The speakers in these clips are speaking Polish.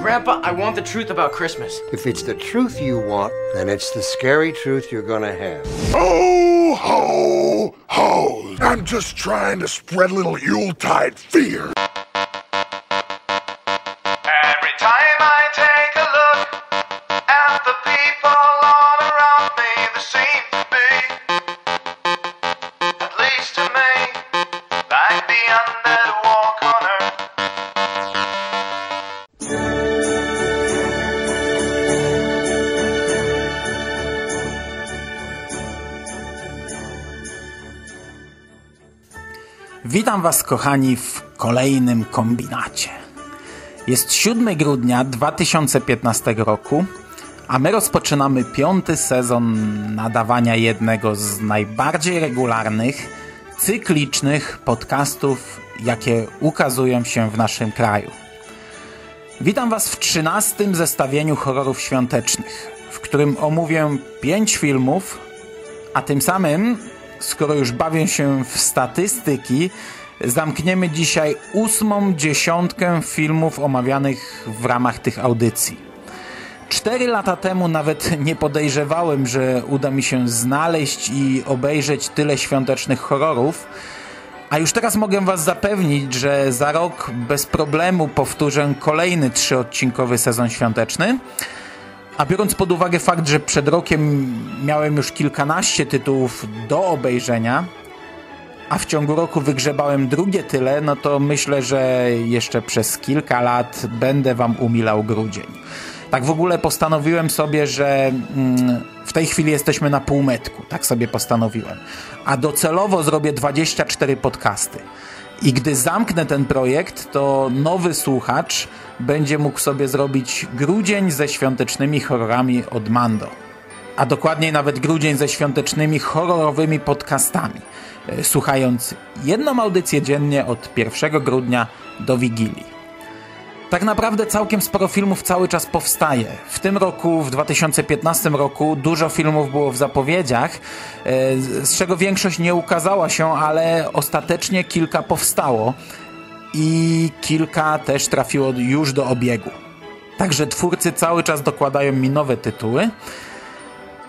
Grandpa, I want the truth about Christmas. If it's the truth you want, then it's the scary truth you're gonna have. Ho, ho, ho! I'm just trying to spread a little Yuletide fear. Witam Was, kochani, w kolejnym kombinacie. Jest 7 grudnia 2015 roku, a my rozpoczynamy piąty sezon nadawania jednego z najbardziej regularnych, cyklicznych podcastów, jakie ukazują się w naszym kraju. Witam Was w 13 zestawieniu horrorów świątecznych, w którym omówię 5 filmów, a tym samym, skoro już bawię się w statystyki, zamkniemy dzisiaj ósmą dziesiątkę filmów omawianych w ramach tych audycji. Cztery lata temu nawet nie podejrzewałem, że uda mi się znaleźć i obejrzeć tyle świątecznych horrorów, a już teraz mogę Was zapewnić, że za rok bez problemu powtórzę kolejny trzyodcinkowy sezon świąteczny. A biorąc pod uwagę fakt, że przed rokiem miałem już kilkanaście tytułów do obejrzenia, a w ciągu roku wygrzebałem drugie tyle, no to myślę, że jeszcze przez kilka lat będę Wam umilał grudzień. Tak w ogóle postanowiłem sobie, że mm, w tej chwili jesteśmy na półmetku, tak sobie postanowiłem. A docelowo zrobię 24 podcasty. I gdy zamknę ten projekt, to nowy słuchacz będzie mógł sobie zrobić grudzień ze świątecznymi horrorami od Mando. A dokładniej nawet grudzień ze świątecznymi horrorowymi podcastami. E, Słuchając jedną audycję dziennie od 1 grudnia do Wigilii. Tak naprawdę całkiem sporo filmów cały czas powstaje. W tym roku, w 2015 roku, dużo filmów było w zapowiedziach, e, z czego większość nie ukazała się, ale ostatecznie kilka powstało i kilka też trafiło już do obiegu. Także twórcy cały czas dokładają mi nowe tytuły.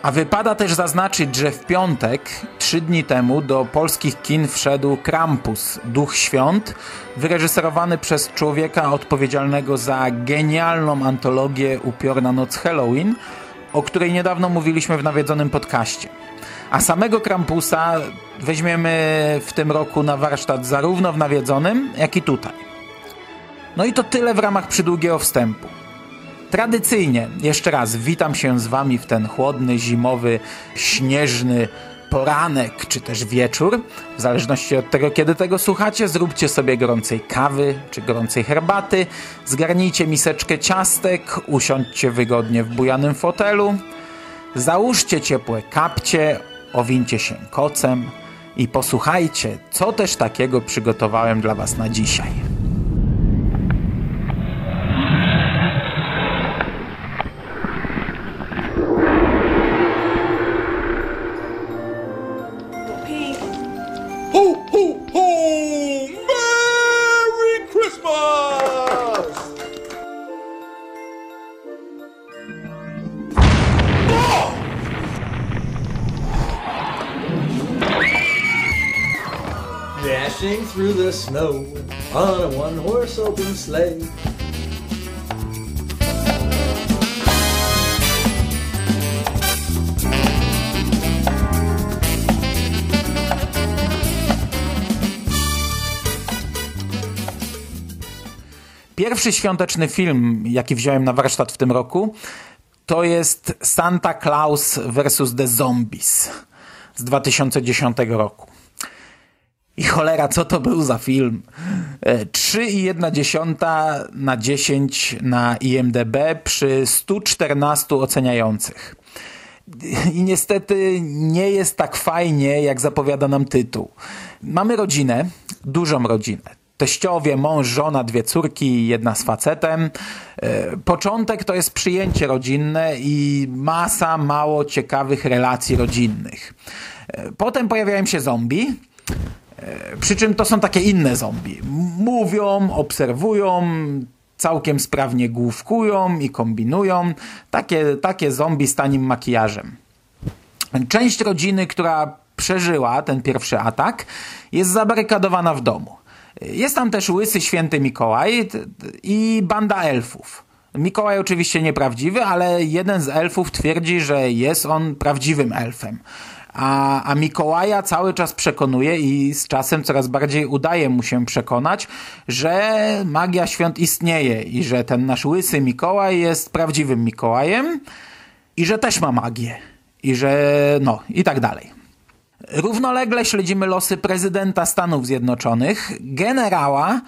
A wypada też zaznaczyć, że w piątek, trzy dni temu, do polskich kin wszedł Krampus, Duch Świąt, wyreżyserowany przez człowieka odpowiedzialnego za genialną antologię Upiorna Noc Halloween, o której niedawno mówiliśmy w nawiedzonym podcaście. A samego Krampusa weźmiemy w tym roku na warsztat zarówno w nawiedzonym, jak i tutaj. No i to tyle w ramach przydługiego wstępu. Tradycyjnie, jeszcze raz, witam się z Wami w ten chłodny, zimowy, śnieżny poranek, czy też wieczór. W zależności od tego, kiedy tego słuchacie, zróbcie sobie gorącej kawy, czy gorącej herbaty, zgarnijcie miseczkę ciastek, usiądźcie wygodnie w bujanym fotelu, załóżcie ciepłe kapcie, owincie się kocem i posłuchajcie, co też takiego przygotowałem dla Was na dzisiaj. Pierwszy świąteczny film, jaki wziąłem na warsztat w tym roku, to jest Santa Claus vs. The Zombies z 2010 roku. I cholera, co to był za film? E, 3,1 na 10 na IMDB przy 114 oceniających. I niestety nie jest tak fajnie, jak zapowiada nam tytuł. Mamy rodzinę, dużą rodzinę. Teściowie, mąż, żona, dwie córki, jedna z facetem. E, Początek to jest przyjęcie rodzinne i masa mało ciekawych relacji rodzinnych. E, Potem pojawiają się zombie, e, przy czym to są takie inne zombie. Mówią, obserwują, całkiem sprawnie główkują i kombinują. Takie, takie zombie z tanim makijażem. Część rodziny, która przeżyła ten pierwszy atak, jest zabarykadowana w domu. Jest tam też łysy święty Mikołaj i banda elfów. Mikołaj oczywiście nieprawdziwy, ale jeden z elfów twierdzi, że jest on prawdziwym elfem. A, a Mikołaja cały czas przekonuje i z czasem coraz bardziej udaje mu się przekonać, że magia świąt istnieje i że ten nasz łysy Mikołaj jest prawdziwym Mikołajem i że też ma magię. I że no, i tak dalej. Równolegle śledzimy losy prezydenta Stanów Zjednoczonych, generała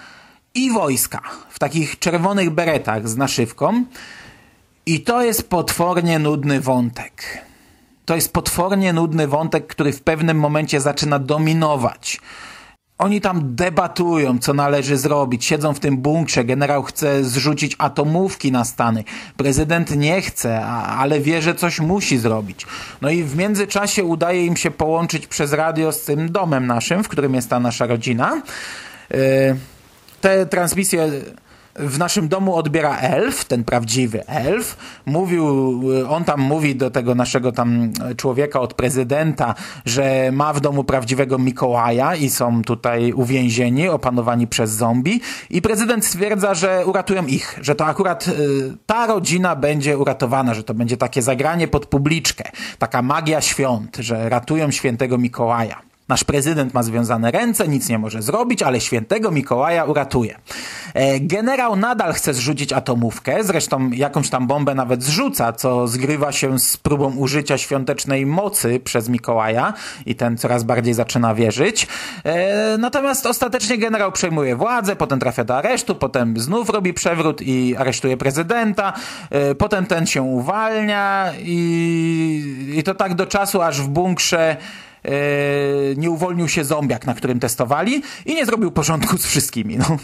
i wojska w takich czerwonych beretach z naszywką. I to jest potwornie nudny wątek. To jest potwornie nudny wątek, który w pewnym momencie zaczyna dominować. Oni tam debatują, co należy zrobić. Siedzą w tym bunkrze. Generał chce zrzucić atomówki na Stany. Prezydent nie chce, ale wie, że coś musi zrobić. No i w międzyczasie udaje im się połączyć przez radio z tym domem naszym, w którym jest ta nasza rodzina. Yy, te transmisje w naszym domu odbiera elf, ten prawdziwy elf. Mówił, on tam mówi do tego naszego tam człowieka od prezydenta, że ma w domu prawdziwego Mikołaja i są tutaj uwięzieni, opanowani przez zombie. I prezydent stwierdza, że uratują ich, że to akurat y, ta rodzina będzie uratowana, że to będzie takie zagranie pod publiczkę, taka magia świąt, że ratują świętego Mikołaja. Nasz prezydent ma związane ręce, nic nie może zrobić, ale świętego Mikołaja uratuje. E, generał nadal chce zrzucić atomówkę, zresztą jakąś tam bombę nawet zrzuca, co zgrywa się z próbą użycia świątecznej mocy przez Mikołaja i ten coraz bardziej zaczyna wierzyć. E, natomiast ostatecznie generał przejmuje władzę, potem trafia do aresztu, potem znów robi przewrót i aresztuje prezydenta, e, potem ten się uwalnia i, i to tak do czasu, aż w bunkrze nie uwolnił się zombiak, na którym testowali i nie zrobił porządku z wszystkimi. No.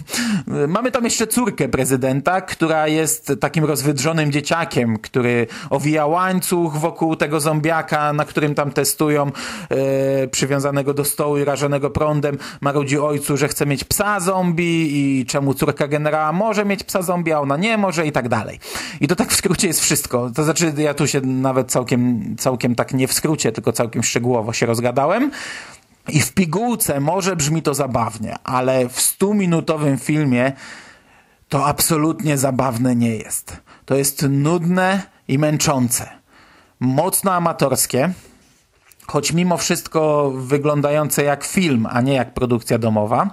Mamy tam jeszcze córkę prezydenta, która jest takim rozwydrzonym dzieciakiem, który owija łańcuch wokół tego zombiaka, na którym tam testują, e, przywiązanego do stołu i rażonego prądem. Marudzi ojcu, że chce mieć psa zombie i czemu córka generała może mieć psa zombie, a ona nie może i tak dalej. I to tak w skrócie jest wszystko. To znaczy, ja tu się nawet całkiem, całkiem tak nie w skrócie, tylko całkiem szczegółowo się rozgadam I w pigułce może brzmi to zabawnie, ale w stuminutowym filmie to absolutnie zabawne nie jest. To jest nudne i męczące. Mocno amatorskie, choć mimo wszystko wyglądające jak film, a nie jak produkcja domowa.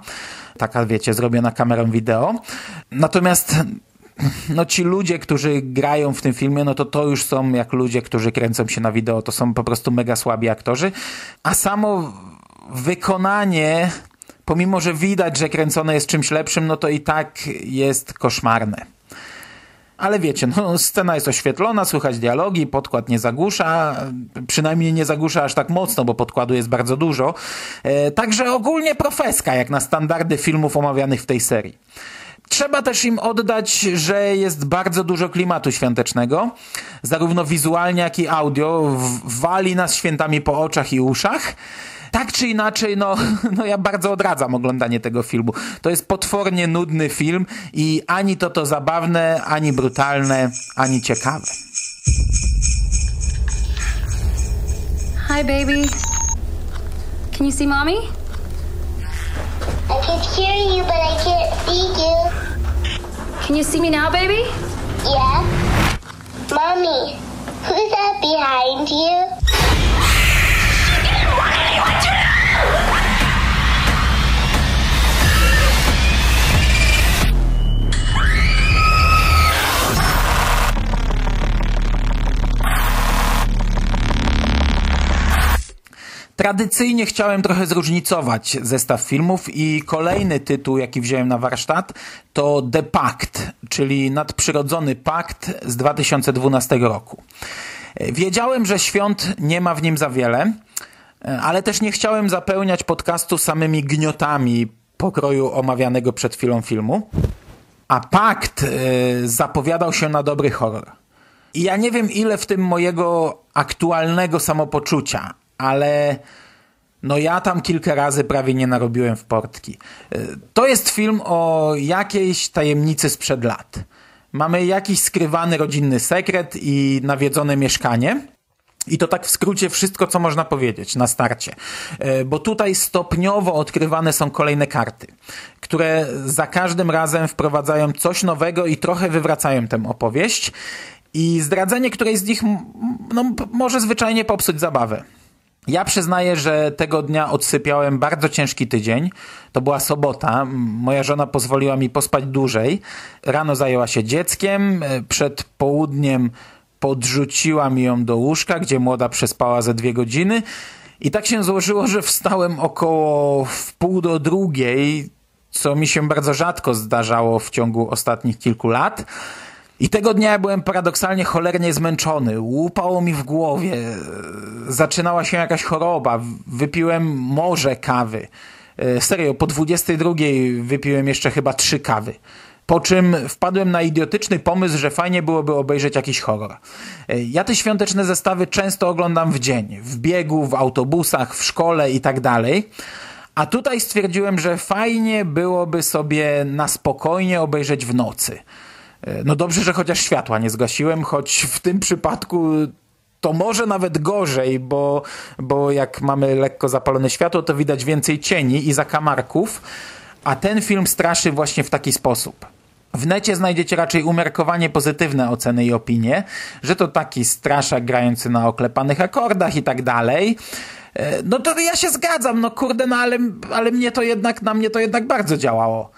Taka, wiecie, zrobiona kamerą wideo. Natomiast no ci ludzie, którzy grają w tym filmie, no to to już są jak ludzie, którzy kręcą się na wideo, to są po prostu mega słabi aktorzy, a samo wykonanie, pomimo, że widać, że kręcone jest czymś lepszym, no to i tak jest koszmarne. Ale wiecie, no, scena jest oświetlona, słychać dialogi, podkład nie zagłusza, przynajmniej nie zagłusza aż tak mocno, bo podkładu jest bardzo dużo. E, także ogólnie profeska, jak na standardy filmów omawianych w tej serii. Trzeba też im oddać, że jest bardzo dużo klimatu świątecznego, zarówno wizualnie, jak i audio. Wali nas świętami po oczach i uszach. Tak czy inaczej, no, no ja bardzo odradzam oglądanie tego filmu. To jest potwornie nudny film i ani to to zabawne, ani brutalne, ani ciekawe. Hi, baby. Can you see mommy? I can hear you, but I can't see you. Can you see me now, baby? Yeah. Mommy, who's that behind you? Tradycyjnie chciałem trochę zróżnicować zestaw filmów i kolejny tytuł, jaki wziąłem na warsztat, to The Pact, czyli nadprzyrodzony pakt z 2012 roku. Wiedziałem, że świąt nie ma w nim za wiele, ale też nie chciałem zapełniać podcastu samymi gniotami pokroju omawianego przed chwilą filmu. A Pakt yy, zapowiadał się na dobry horror. I ja nie wiem, ile w tym mojego aktualnego samopoczucia, ale no ja tam kilka razy prawie nie narobiłem w portki. E, To jest film o jakiejś tajemnicy sprzed lat. Mamy jakiś skrywany rodzinny sekret i nawiedzone mieszkanie. I to tak w skrócie wszystko, co można powiedzieć na starcie. E, Bo tutaj stopniowo odkrywane są kolejne karty, które za każdym razem wprowadzają coś nowego i trochę wywracają tę opowieść. I zdradzenie którejś z nich no, może zwyczajnie popsuć zabawę. Ja przyznaję, że tego dnia odsypiałem bardzo ciężki tydzień. To była sobota. Moja żona pozwoliła mi pospać dłużej. Rano zajęła się dzieckiem. Przed południem podrzuciła mi ją do łóżka, gdzie młoda przespała ze dwie godziny. I tak się złożyło, że wstałem około w pół do drugiej, co mi się bardzo rzadko zdarzało w ciągu ostatnich kilku lat. I tego dnia byłem paradoksalnie cholernie zmęczony. Łupało mi w głowie. Zaczynała się jakaś choroba. Wypiłem morze kawy. E, Serio, po 22 wypiłem jeszcze chyba trzy kawy. Po czym wpadłem na idiotyczny pomysł, że fajnie byłoby obejrzeć jakiś horror. E, Ja te świąteczne zestawy często oglądam w dzień. W biegu, w autobusach, w szkole i tak dalej. A tutaj stwierdziłem, że fajnie byłoby sobie na spokojnie obejrzeć w nocy. E, No dobrze, że chociaż światła nie zgasiłem, choć w tym przypadku to może nawet gorzej, bo, bo jak mamy lekko zapalone światło, to widać więcej cieni i zakamarków, a ten film straszy właśnie w taki sposób. W necie znajdziecie raczej umiarkowanie pozytywne oceny i opinie, że to taki straszak grający na oklepanych akordach i tak dalej. E, No to ja się zgadzam, no kurde, no ale, ale mnie to jednak, na mnie to jednak bardzo działało.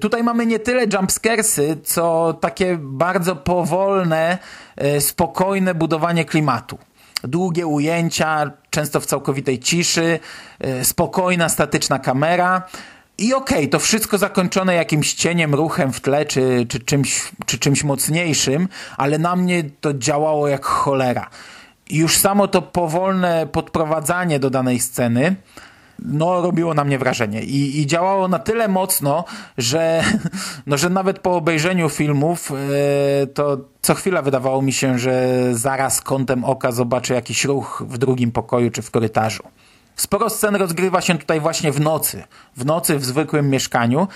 Tutaj mamy nie tyle jumpscaresy, co takie bardzo powolne, e, spokojne budowanie klimatu. Długie ujęcia, często w całkowitej ciszy, e, spokojna, statyczna kamera. I okej, to wszystko zakończone jakimś cieniem, ruchem w tle, czy, czy, czymś, czy czymś mocniejszym, ale na mnie to działało jak cholera. I już samo to powolne podprowadzanie do danej sceny, no, robiło na mnie wrażenie. I, I działało na tyle mocno, że, no, że nawet po obejrzeniu filmów e, to co chwila wydawało mi się, że zaraz kątem oka zobaczę jakiś ruch w drugim pokoju czy w korytarzu. Sporo scen rozgrywa się tutaj właśnie w nocy. W nocy w zwykłym mieszkaniu.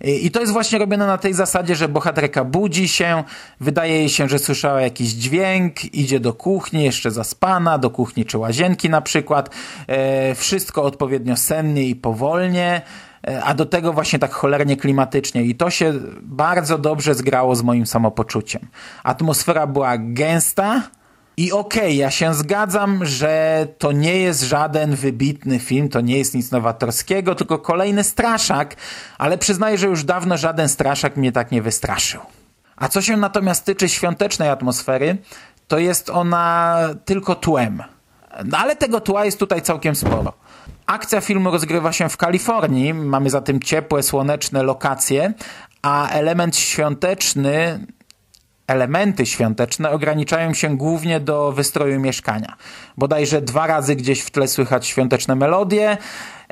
I to jest właśnie robione na tej zasadzie, że bohaterka budzi się, wydaje jej się, że słyszała jakiś dźwięk, idzie do kuchni, jeszcze zaspana, do kuchni czy łazienki na przykład. E, wszystko odpowiednio sennie i powolnie, e, a do tego właśnie tak cholernie klimatycznie. I to się bardzo dobrze zgrało z moim samopoczuciem. Atmosfera była gęsta, i okej, ja się zgadzam, że to nie jest żaden wybitny film, to nie jest nic nowatorskiego, tylko kolejny straszak, ale przyznaję, że już dawno żaden straszak mnie tak nie wystraszył. A co się natomiast tyczy świątecznej atmosfery, to jest ona tylko tłem. No ale tego tła jest tutaj całkiem sporo. Akcja filmu rozgrywa się w Kalifornii, mamy zatem ciepłe, słoneczne lokacje, a element świąteczny elementy świąteczne ograniczają się głównie do wystroju mieszkania. Bodajże dwa razy gdzieś w tle słychać świąteczne melodie,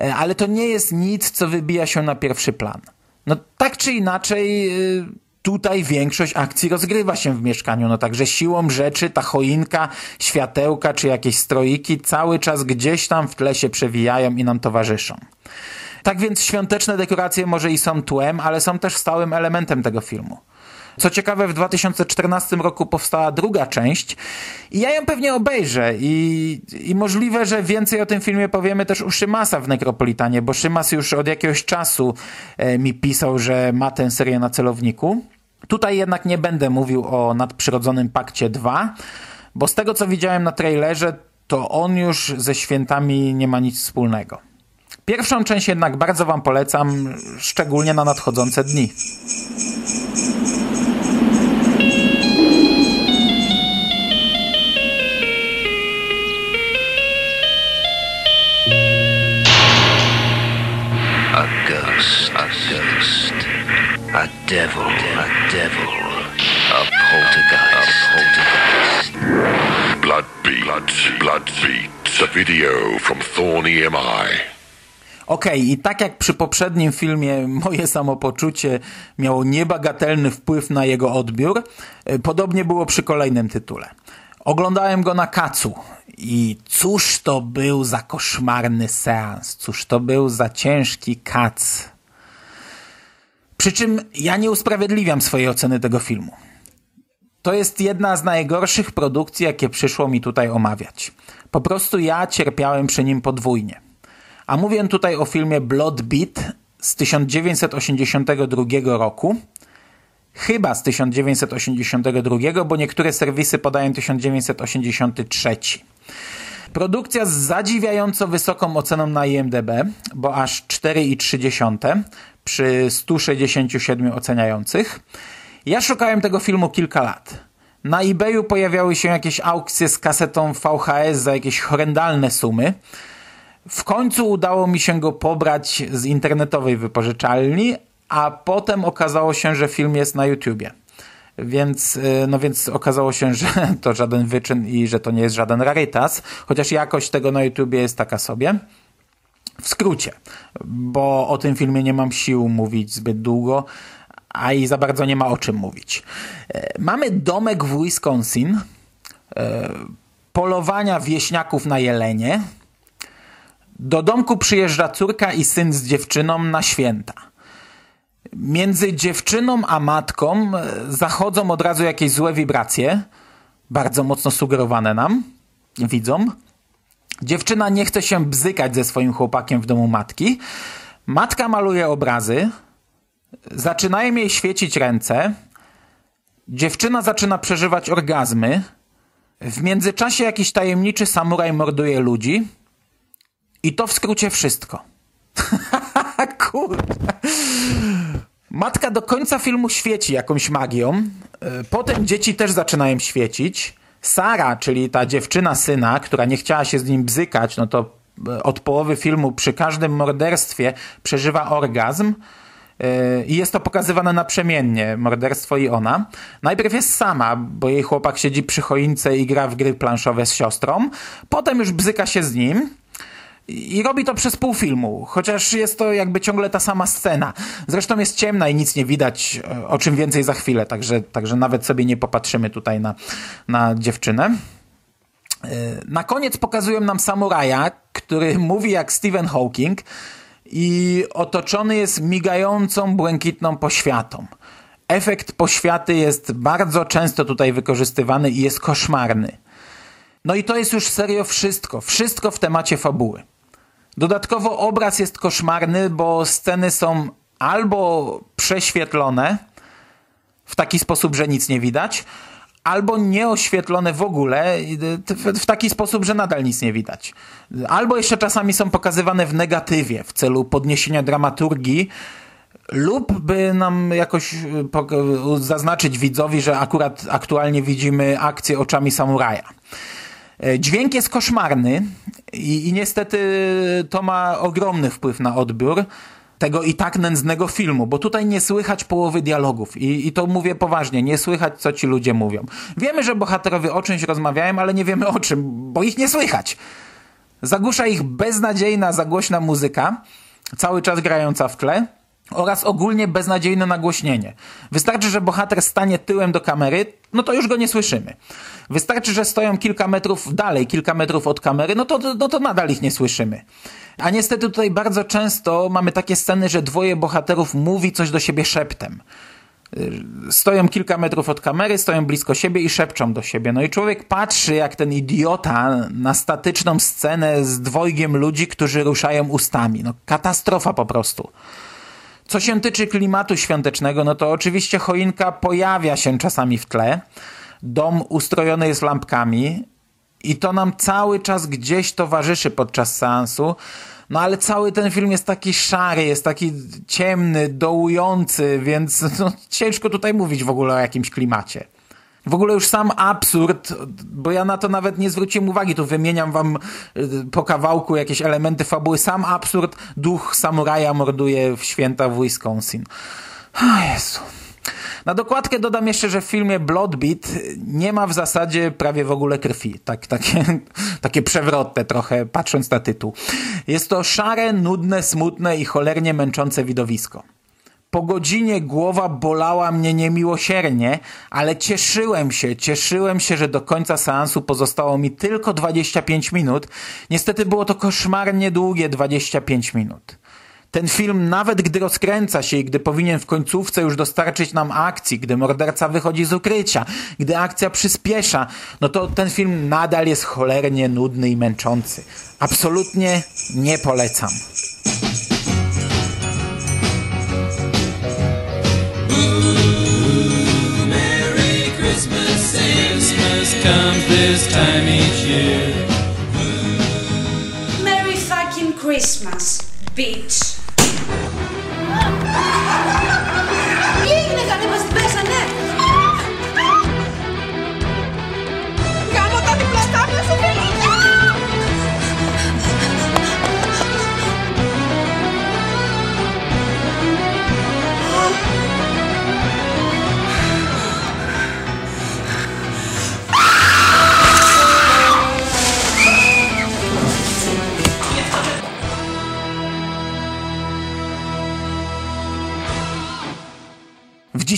e, ale to nie jest nic, co wybija się na pierwszy plan. No tak czy inaczej, y, tutaj większość akcji rozgrywa się w mieszkaniu, no także siłą rzeczy ta choinka, światełka czy jakieś stroiki cały czas gdzieś tam w tle się przewijają i nam towarzyszą. Tak więc świąteczne dekoracje może i są tłem, ale są też stałym elementem tego filmu. Co ciekawe, w 2014 roku powstała druga część i ja ją pewnie obejrzę i, i możliwe, że więcej o tym filmie powiemy też u Szymasa w Nekropolitanie, bo Szymas już od jakiegoś czasu e, mi pisał, że ma tę serię na celowniku. Tutaj jednak nie będę mówił o nadprzyrodzonym Pakcie 2, bo z tego co widziałem na trailerze, to on już ze świętami nie ma nic wspólnego. Pierwszą część jednak bardzo wam polecam, szczególnie na nadchodzące dni. A ghost, a ghost, a devil, a devil, a poltergeist, a poltergeist. Bloodbeat, Blood, Bloodbeat, the video from Thorny MI. Okej, i tak jak przy poprzednim filmie moje samopoczucie miało niebagatelny wpływ na jego odbiór, e, podobnie było przy kolejnym tytule. Oglądałem go na kacu i cóż to był za koszmarny seans, cóż to był za ciężki kac. Przy czym ja nie usprawiedliwiam swojej oceny tego filmu. To jest jedna z najgorszych produkcji, jakie przyszło mi tutaj omawiać. Po prostu ja cierpiałem przy nim podwójnie. A mówię tutaj o filmie Blood Beat z 1982 roku. Chyba z 1982, bo niektóre serwisy podają 1983. Produkcja z zadziwiająco wysoką oceną na IMDb, bo aż 4,3 przy 167 oceniających. Ja szukałem tego filmu kilka lat. Na eBayu pojawiały się jakieś aukcje z kasetą VHS za jakieś horrendalne sumy. W końcu udało mi się go pobrać z internetowej wypożyczalni, a potem okazało się, że film jest na YouTubie. Więc, y, no więc okazało się, że to żaden wyczyn i że to nie jest żaden rarytas, chociaż jakość tego na YouTubie jest taka sobie. W skrócie, bo o tym filmie nie mam sił mówić zbyt długo, a i za bardzo nie ma o czym mówić. E, mamy domek w Wisconsin, e, polowania wieśniaków na jelenie. Do domku przyjeżdża córka i syn z dziewczyną na święta. Między dziewczyną a matką e, zachodzą od razu jakieś złe wibracje, bardzo mocno sugerowane nam, widzom. Dziewczyna nie chce się bzykać ze swoim chłopakiem w domu matki. Matka maluje obrazy, zaczynają jej świecić ręce. Dziewczyna zaczyna przeżywać orgazmy. W międzyczasie jakiś tajemniczy samuraj morduje ludzi. I to w skrócie wszystko. Kurde. Matka do końca filmu świeci jakąś magią. Potem dzieci też zaczynają świecić. Sara, czyli ta dziewczyna syna, która nie chciała się z nim bzykać, no to od połowy filmu przy każdym morderstwie przeżywa orgazm. I jest to pokazywane naprzemiennie, morderstwo i ona. Najpierw jest sama, bo jej chłopak siedzi przy choince i gra w gry planszowe z siostrą. Potem już bzyka się z nim. I robi to przez pół filmu, chociaż jest to jakby ciągle ta sama scena. Zresztą jest ciemna i nic nie widać, o czym więcej za chwilę, także, także nawet sobie nie popatrzymy tutaj na, na dziewczynę. Na koniec pokazują nam samuraja, który mówi jak Stephen Hawking, i otoczony jest migającą, błękitną poświatą. Efekt poświaty jest bardzo często tutaj wykorzystywany i jest koszmarny. No i to jest już serio wszystko. Wszystko w temacie fabuły. Dodatkowo obraz jest koszmarny, bo sceny są albo prześwietlone w taki sposób, że nic nie widać, albo nieoświetlone w ogóle w taki sposób, że nadal nic nie widać. Albo jeszcze czasami są pokazywane w negatywie w celu podniesienia dramaturgii lub by nam jakoś zaznaczyć widzowi, że akurat aktualnie widzimy akcję oczami samuraja. Dźwięk jest koszmarny i, i niestety to ma ogromny wpływ na odbiór tego i tak nędznego filmu, bo tutaj nie słychać połowy dialogów I, i to mówię poważnie, nie słychać co ci ludzie mówią. Wiemy, że bohaterowie o czymś rozmawiają, ale nie wiemy o czym, bo ich nie słychać. Zagłusza ich beznadziejna, zagłośna muzyka, cały czas grająca w tle oraz ogólnie beznadziejne nagłośnienie. Wystarczy, że bohater stanie tyłem do kamery, no to już go nie słyszymy. Wystarczy, że stoją kilka metrów dalej, kilka metrów od kamery, no to, no to nadal ich nie słyszymy. A niestety tutaj bardzo często mamy takie sceny, że dwoje bohaterów mówi coś do siebie szeptem. Stoją kilka metrów od kamery, stoją blisko siebie i szepczą do siebie. No i człowiek patrzy jak ten idiota na statyczną scenę z dwojgiem ludzi, którzy ruszają ustami. No katastrofa po prostu. Co się tyczy klimatu świątecznego, no to oczywiście choinka pojawia się czasami w tle. Dom ustrojony jest lampkami i to nam cały czas gdzieś towarzyszy podczas seansu. No ale cały ten film jest taki szary, jest taki ciemny, dołujący, więc no, ciężko tutaj mówić w ogóle o jakimś klimacie. W ogóle już sam absurd, bo ja na to nawet nie zwróciłem uwagi, tu wymieniam wam y, po kawałku jakieś elementy fabuły. Sam absurd, duch samuraja morduje w święta w Wisconsin. O Jezu. Na dokładkę dodam jeszcze, że w filmie Bloodbeat nie ma w zasadzie prawie w ogóle krwi. Tak, takie, takie przewrotne trochę, patrząc na tytuł. Jest to szare, nudne, smutne i cholernie męczące widowisko. Po godzinie głowa bolała mnie niemiłosiernie, ale cieszyłem się, cieszyłem się, że do końca seansu pozostało mi tylko 25 minut. Niestety było to koszmarnie długie 25 minut. Ten film, nawet gdy rozkręca się i gdy powinien w końcówce już dostarczyć nam akcji, gdy morderca wychodzi z ukrycia, gdy akcja przyspiesza, no to ten film nadal jest cholernie nudny i męczący. Absolutnie nie polecam. Comes this time each year. Merry fucking Christmas, bitch.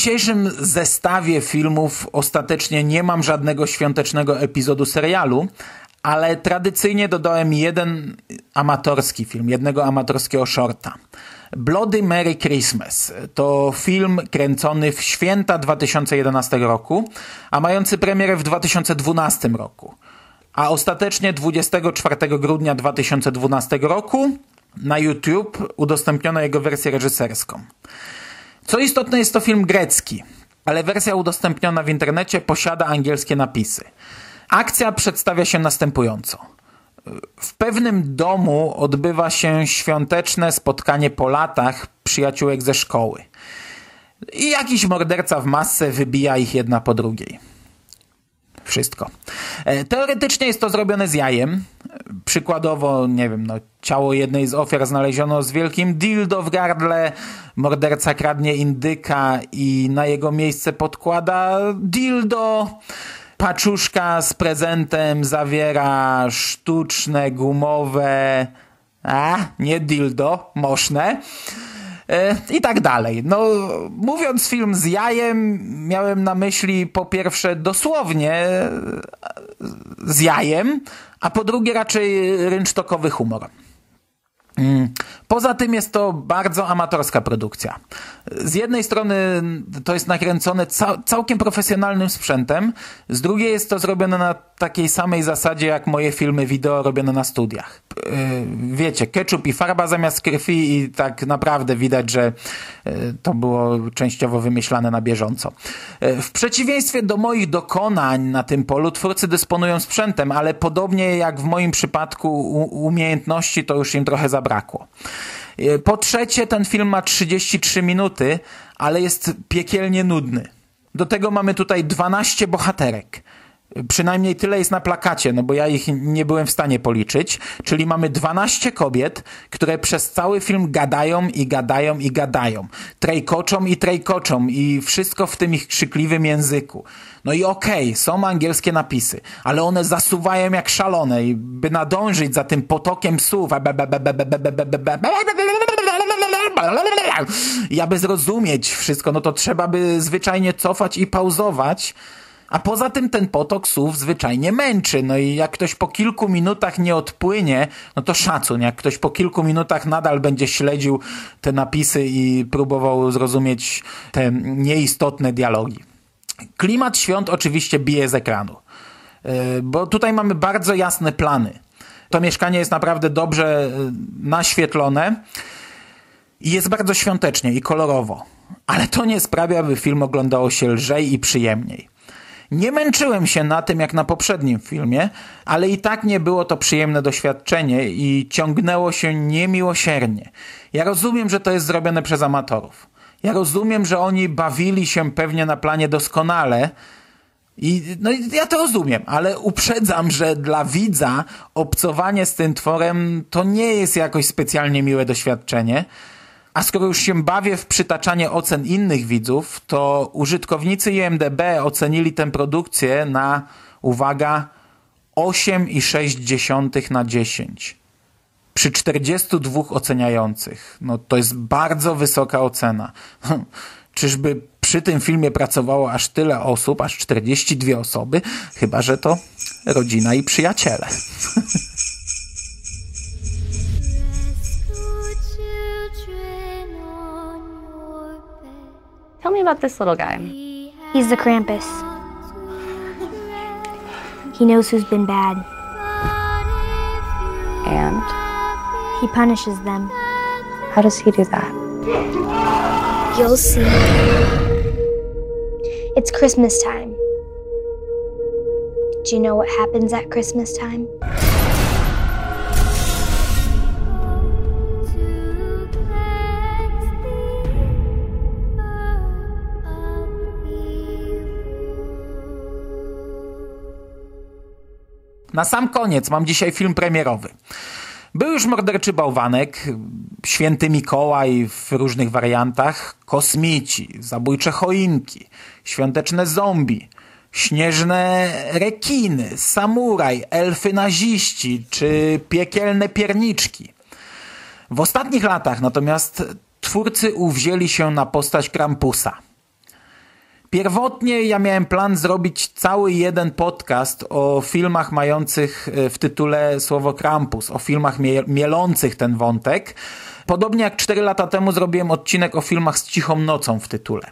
Dzisiejszym zestawie filmów ostatecznie nie mam żadnego świątecznego epizodu serialu, ale tradycyjnie dodałem jeden amatorski film, jednego amatorskiego shorta. Bloody Merry Christmas to film kręcony w święta 2011 roku, a mający premierę w 2012 roku. A ostatecznie 24 grudnia 2012 roku na YouTube udostępniono jego wersję reżyserską. Co istotne, jest to film grecki, ale wersja udostępniona w internecie posiada angielskie napisy. Akcja przedstawia się następująco. W pewnym domu odbywa się świąteczne spotkanie po latach przyjaciółek ze szkoły. I jakiś morderca w masce wybija ich jedna po drugiej. Wszystko. E, Teoretycznie jest to zrobione z jajem. Przykładowo, nie wiem, no, ciało jednej z ofiar znaleziono z wielkim dildo w gardle, morderca kradnie indyka i na jego miejsce podkłada dildo. Paczuszka z prezentem zawiera sztuczne, gumowe, a nie dildo, moszne. E, I tak dalej. No, mówiąc film z jajem, miałem na myśli po pierwsze dosłownie e, z jajem, a po drugie raczej rynsztokowy humor. Mm. Poza tym jest to bardzo amatorska produkcja. Z jednej strony to jest nakręcone cał całkiem profesjonalnym sprzętem, z drugiej jest to zrobione na takiej samej zasadzie jak moje filmy wideo robione na studiach. Yy, wiecie, ketchup i farba zamiast krwi i tak naprawdę widać, że yy, to było częściowo wymyślane na bieżąco. Yy, w przeciwieństwie do moich dokonań na tym polu twórcy dysponują sprzętem, ale podobnie jak w moim przypadku umiejętności to już im trochę zabrakło. Po trzecie, ten film ma 33 minuty, ale jest piekielnie nudny. Do tego mamy tutaj 12 bohaterek. Przynajmniej tyle jest na plakacie, no bo ja ich nie byłem w stanie policzyć. Czyli mamy 12 kobiet, które przez cały film gadają i gadają i gadają. Trejkoczą i trejkoczą i wszystko w tym ich krzykliwym języku. No i okej, okay, są angielskie napisy, ale one zasuwają jak szalone i by nadążyć za tym potokiem słów i aby zrozumieć wszystko, no to trzeba by zwyczajnie cofać i pauzować, a poza tym ten potok słów zwyczajnie męczy. No i jak ktoś po kilku minutach nie odpłynie, no to szacun. Jak ktoś po kilku minutach nadal będzie śledził te napisy i próbował zrozumieć te nieistotne dialogi. Klimat świąt oczywiście bije z ekranu. Bo tutaj mamy bardzo jasne plany. To mieszkanie jest naprawdę dobrze naświetlone i jest bardzo świątecznie i kolorowo. Ale to nie sprawia, by film oglądało się lżej i przyjemniej. Nie męczyłem się na tym jak na poprzednim filmie, ale i tak nie było to przyjemne doświadczenie i ciągnęło się niemiłosiernie. Ja rozumiem, że to jest zrobione przez amatorów. Ja rozumiem, że oni bawili się pewnie na planie doskonale, i no ja to rozumiem, ale uprzedzam, że dla widza obcowanie z tym tworem to nie jest jakoś specjalnie miłe doświadczenie. A skoro już się bawię w przytaczanie ocen innych widzów, to użytkownicy IMDB ocenili tę produkcję na, uwaga, 8,6 na 10. przy 42 oceniających. No to jest bardzo wysoka ocena. Czyżby przy tym filmie pracowało aż tyle osób, aż 42 osoby? Chyba, że to rodzina i przyjaciele. Tell me about this little guy. He's the Krampus. He knows who's been bad. And He punishes them. how does he do that? You'll see. It's Christmas time. Do you know what happens at Christmas time? Na sam koniec mam dzisiaj film premierowy. Był już morderczy bałwanek, święty Mikołaj w różnych wariantach, kosmici, zabójcze choinki, świąteczne zombie, śnieżne rekiny, samuraj, elfy naziści czy piekielne pierniczki. W ostatnich latach natomiast twórcy uwzięli się na postać Krampusa – Pierwotnie ja miałem plan zrobić cały jeden podcast o filmach mających e, w tytule słowo Krampus, o filmach mie mielących ten wątek. Podobnie jak 4 lata temu zrobiłem odcinek o filmach z cichą nocą w tytule.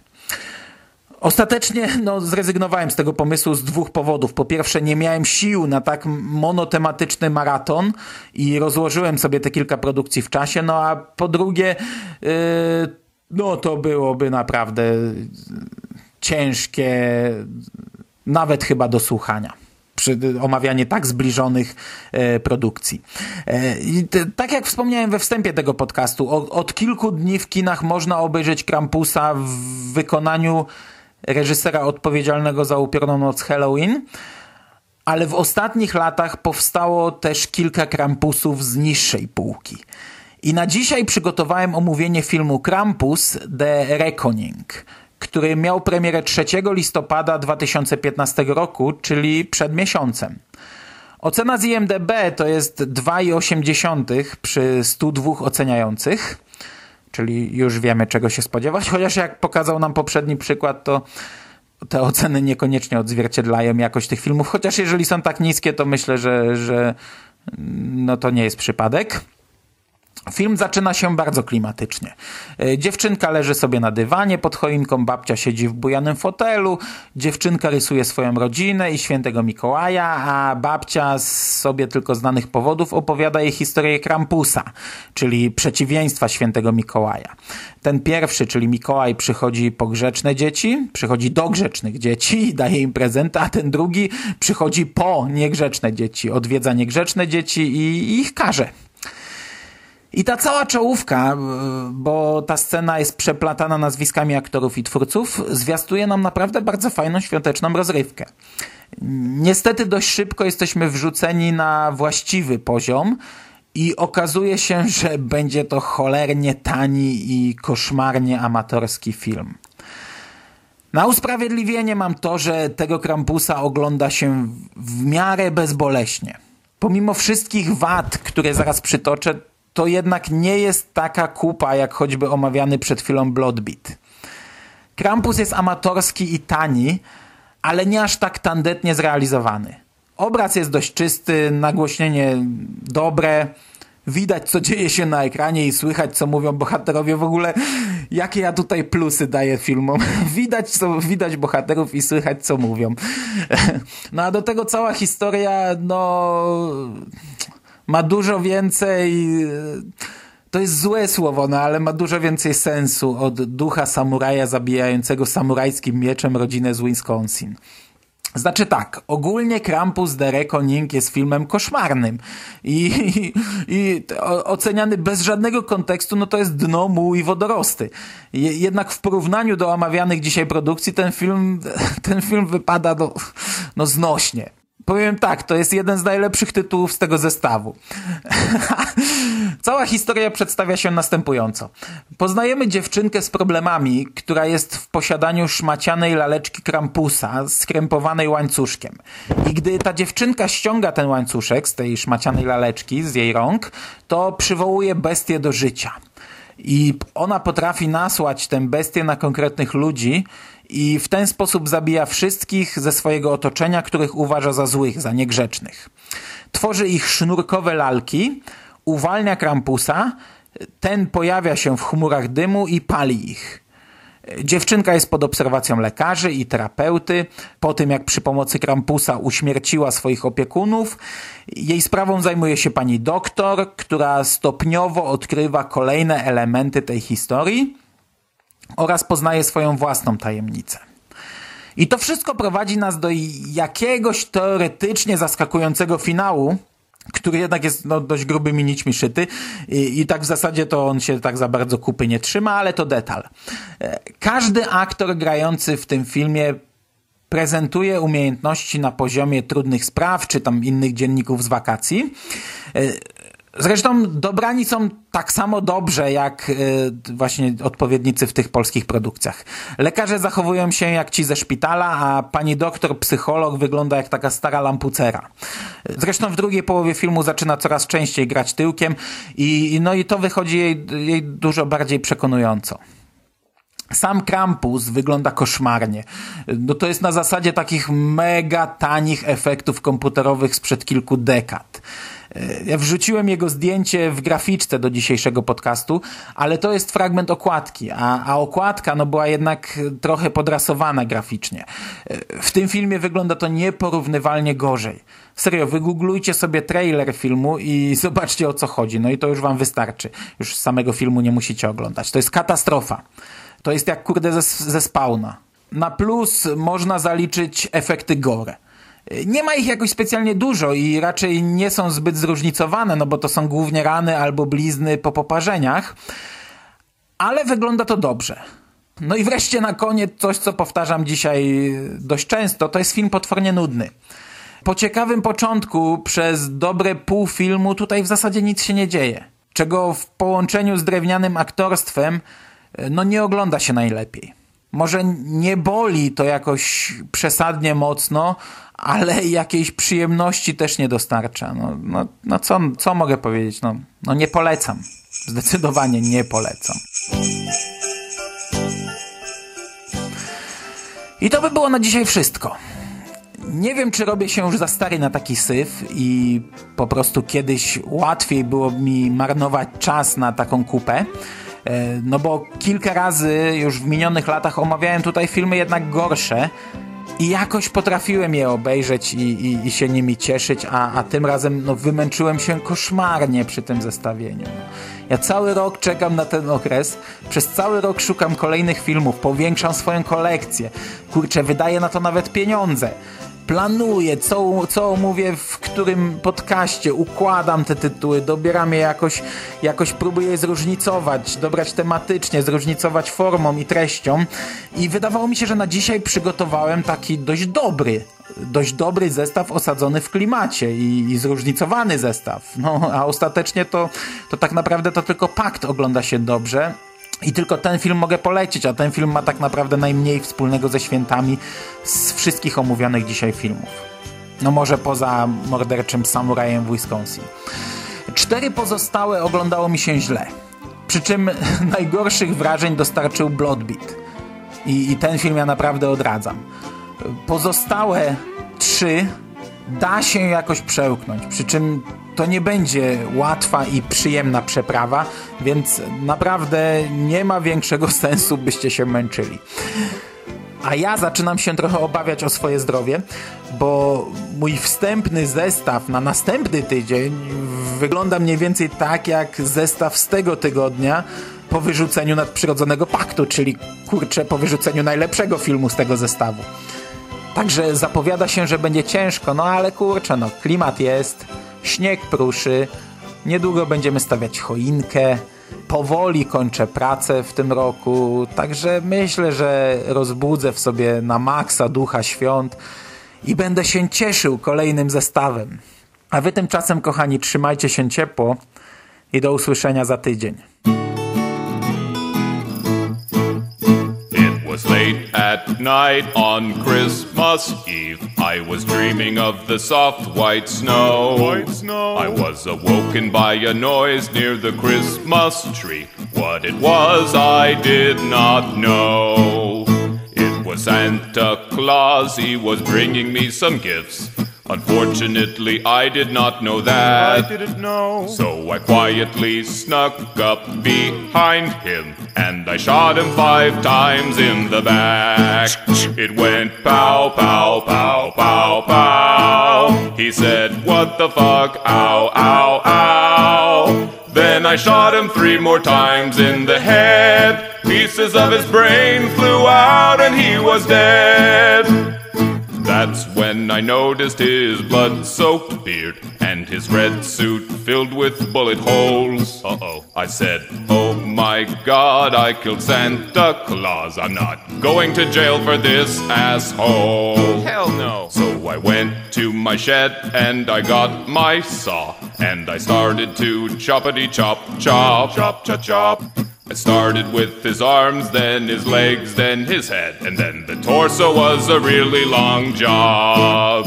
Ostatecznie no, zrezygnowałem z tego pomysłu z dwóch powodów. Po pierwsze, nie miałem sił na tak monotematyczny maraton i rozłożyłem sobie te kilka produkcji w czasie. No a po drugie, yy, no to byłoby naprawdę ciężkie, nawet chyba do słuchania przy omawianie tak zbliżonych e, produkcji. E, te, tak jak wspomniałem we wstępie tego podcastu, o, od kilku dni w kinach można obejrzeć Krampusa w wykonaniu reżysera odpowiedzialnego za upiorną noc Halloween, ale w ostatnich latach powstało też kilka Krampusów z niższej półki. I na dzisiaj przygotowałem omówienie filmu Krampus The Reckoning, który miał premierę 3 listopada 2015 roku, czyli przed miesiącem. Ocena z IMDB to jest 2,8 przy 102 oceniających, czyli już wiemy czego się spodziewać, chociaż jak pokazał nam poprzedni przykład, to te oceny niekoniecznie odzwierciedlają jakość tych filmów, chociaż jeżeli są tak niskie, to myślę, że, że no to nie jest przypadek. Film zaczyna się bardzo klimatycznie. E, dziewczynka leży sobie na dywanie pod choinką, babcia siedzi w bujanym fotelu, dziewczynka rysuje swoją rodzinę i świętego Mikołaja, a babcia z sobie tylko znanych powodów opowiada jej historię Krampusa, czyli przeciwieństwa świętego Mikołaja. Ten pierwszy, czyli Mikołaj, przychodzi po grzeczne dzieci, przychodzi do grzecznych dzieci i daje im prezenty, a ten drugi przychodzi po niegrzeczne dzieci, odwiedza niegrzeczne dzieci i ich karze. I ta cała czołówka, bo ta scena jest przeplatana nazwiskami aktorów i twórców, zwiastuje nam naprawdę bardzo fajną świąteczną rozrywkę. Niestety dość szybko jesteśmy wrzuceni na właściwy poziom i okazuje się, że będzie to cholernie tani i koszmarnie amatorski film. Na usprawiedliwienie mam to, że tego Krampusa ogląda się w miarę bezboleśnie. Pomimo wszystkich wad, które zaraz przytoczę, to jednak nie jest taka kupa, jak choćby omawiany przed chwilą Bloodbeat. Krampus jest amatorski i tani, ale nie aż tak tandetnie zrealizowany. Obraz jest dość czysty, nagłośnienie dobre, widać co dzieje się na ekranie i słychać co mówią bohaterowie. W ogóle jakie ja tutaj plusy daję filmom. Widać, co, widać bohaterów i słychać co mówią. No a do tego cała historia, no ma dużo więcej. To jest złe słowo, no ale ma dużo więcej sensu od ducha samuraja zabijającego samurajskim mieczem rodzinę z Wisconsin. Znaczy tak, ogólnie Krampus The Reckoning jest filmem koszmarnym i, i, i oceniany bez żadnego kontekstu, no to jest dno, muł i wodorosty. Jednak w porównaniu do omawianych dzisiaj produkcji ten film, ten film wypada no, no znośnie powiem tak, to jest jeden z najlepszych tytułów z tego zestawu. Cała historia przedstawia się następująco. Poznajemy dziewczynkę z problemami, która jest w posiadaniu szmacianej laleczki Krampusa skrępowanej łańcuszkiem. I gdy ta dziewczynka ściąga ten łańcuszek z tej szmacianej laleczki, z jej rąk, to przywołuje bestię do życia. I ona potrafi nasłać tę bestię na konkretnych ludzi i w ten sposób zabija wszystkich ze swojego otoczenia, których uważa za złych, za niegrzecznych. Tworzy ich sznurkowe lalki, uwalnia Krampusa, ten pojawia się w chmurach dymu i pali ich. Dziewczynka jest pod obserwacją lekarzy i terapeuty. Po tym, jak przy pomocy Krampusa uśmierciła swoich opiekunów, jej sprawą zajmuje się pani doktor, która stopniowo odkrywa kolejne elementy tej historii oraz poznaje swoją własną tajemnicę. I to wszystko prowadzi nas do jakiegoś teoretycznie zaskakującego finału, który jednak jest no, dość grubymi nićmi szyty I, i tak w zasadzie to on się tak za bardzo kupy nie trzyma, ale to detal. E, każdy aktor grający w tym filmie prezentuje umiejętności na poziomie trudnych spraw, czy tam innych dzienników z wakacji. E, Zresztą dobrani są tak samo dobrze jak y, właśnie odpowiednicy w tych polskich produkcjach. Lekarze zachowują się jak ci ze szpitala, a pani doktor, psycholog wygląda jak taka stara lampucera. Zresztą w drugiej połowie filmu zaczyna coraz częściej grać tyłkiem i no i to wychodzi jej, jej dużo bardziej przekonująco. Sam Krampus wygląda koszmarnie. No to jest na zasadzie takich mega tanich efektów komputerowych sprzed kilku dekad. Ja wrzuciłem jego zdjęcie w graficzce do dzisiejszego podcastu, ale to jest fragment okładki, a, a okładka no, była jednak trochę podrasowana graficznie. W tym filmie wygląda to nieporównywalnie gorzej. Serio, wygooglujcie sobie trailer filmu i zobaczcie o co chodzi. No i to już wam wystarczy. Już samego filmu nie musicie oglądać. To jest katastrofa. To jest jak kurde ze, ze spawna. Na plus można zaliczyć efekty gore. Nie ma ich jakoś specjalnie dużo i raczej nie są zbyt zróżnicowane, no bo to są głównie rany albo blizny po poparzeniach, ale wygląda to dobrze. No i wreszcie na koniec coś, co powtarzam dzisiaj dość często, to jest film potwornie nudny. Po ciekawym początku przez dobre pół filmu tutaj w zasadzie nic się nie dzieje, czego w połączeniu z drewnianym aktorstwem no nie ogląda się najlepiej. Może nie boli to jakoś przesadnie mocno, ale jakiejś przyjemności też nie dostarcza. No, no, no co, co mogę powiedzieć? No, no nie polecam. Zdecydowanie nie polecam. I to by było na dzisiaj wszystko. Nie wiem, czy robię się już za stary na taki syf i po prostu kiedyś łatwiej było mi marnować czas na taką kupę. E, no bo kilka razy już w minionych latach omawiałem tutaj filmy jednak gorsze, i jakoś potrafiłem je obejrzeć i, i, i się nimi cieszyć, a, a tym razem no, wymęczyłem się koszmarnie przy tym zestawieniu. Ja cały rok czekam na ten okres, przez cały rok szukam kolejnych filmów, powiększam swoją kolekcję. Kurczę, wydaję na to nawet pieniądze planuję, co, co mówię w którym podcaście, układam te tytuły, dobieram je jakoś, jakoś próbuję je zróżnicować, dobrać tematycznie, zróżnicować formą i treścią. I wydawało mi się, że na dzisiaj przygotowałem taki dość dobry dość dobry zestaw osadzony w klimacie i, i, zróżnicowany zestaw. No, a ostatecznie to, to tak naprawdę to tylko pakt ogląda się dobrze i tylko ten film mogę polecić, a ten film ma tak naprawdę najmniej wspólnego ze świętami z wszystkich omówionych dzisiaj filmów. No może poza morderczym samurajem w Wisconsin. Cztery pozostałe oglądało mi się źle. Przy czym najgorszych wrażeń dostarczył Bloodbeat. I, I ten film ja naprawdę odradzam. Pozostałe trzy da się jakoś przełknąć. Przy czym to nie będzie łatwa i przyjemna przeprawa, więc naprawdę nie ma większego sensu, byście się męczyli. A ja zaczynam się trochę obawiać o swoje zdrowie, bo mój wstępny zestaw na następny tydzień wygląda mniej więcej tak jak zestaw z tego tygodnia po wyrzuceniu nadprzyrodzonego paktu, czyli kurczę, po wyrzuceniu najlepszego filmu z tego zestawu. Także zapowiada się, że będzie ciężko, no ale kurczę, no klimat jest, śnieg pruszy, niedługo będziemy stawiać choinkę, powoli kończę pracę w tym roku, także myślę, że rozbudzę w sobie na maksa ducha świąt i będę się cieszył kolejnym zestawem. A wy tymczasem, kochani, trzymajcie się ciepło, i do usłyszenia za tydzień. Late at night on Christmas Eve. I was dreaming of the soft white snow. White snow. I was awoken by a noise near the Christmas tree. What it was, I did not know. It was Santa Claus, he was bringing me some gifts. Unfortunately, I did not know that. I didn't know. So I quietly snuck up behind him and I shot him five times in the back. It went pow, pow, pow, pow, pow. He said, What the fuck? Ow, ow, ow. Then I shot him three more times in the head. Pieces of his brain flew out and he was dead. That's when I noticed his blood soaked beard and his red suit filled with bullet holes. Uh oh. I said, Oh my god, I killed Santa Claus. I'm not going to jail for this asshole. Hell no. So I went to my shed and I got my saw and I started to choppity chop chop. Chop chop chop. I started with his arms, then his legs, then his head, and then the torso was a really long job.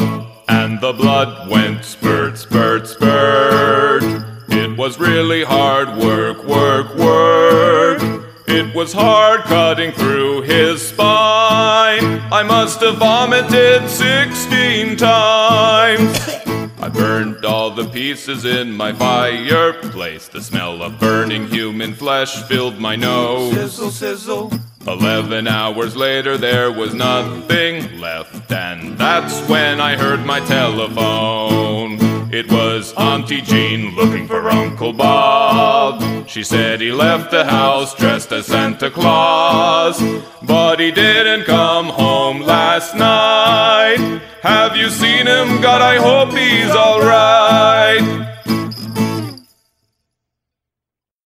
And the blood went spurt, spurt, spurt. It was really hard work, work, work. It was hard cutting through his spine. I must have vomited 16 times. I burned all the pieces in my fireplace. The smell of burning human flesh filled my nose. Sizzle, sizzle. Eleven hours later, there was nothing left, and that's when I heard my telephone. It was Auntie Jean looking for Uncle Bob. She said he left the house dressed as Santa Claus, but he didn't come home last night. Have you seen him? God, I hope he's alright.